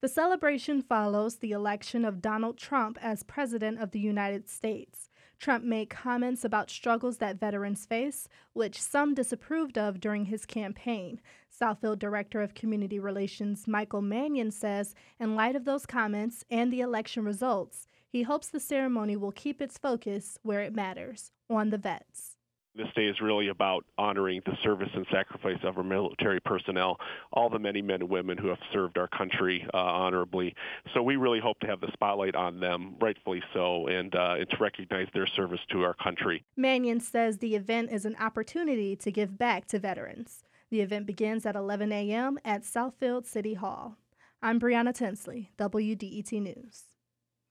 The celebration follows the election of Donald Trump as President of the United States. Trump made comments about struggles that veterans face, which some disapproved of during his campaign. Southfield Director of Community Relations Michael Mannion says, in light of those comments and the election results, he hopes the ceremony will keep its focus where it matters on the vets. This day is really about honoring the service and sacrifice of our military personnel, all the many men and women who have served our country uh, honorably. So we really hope to have the spotlight on them, rightfully so, and, uh, and to recognize their service to our country. Mannion says the event is an opportunity to give back to veterans. The event begins at 11 a.m. at Southfield City Hall. I'm Brianna Tinsley, WDET News.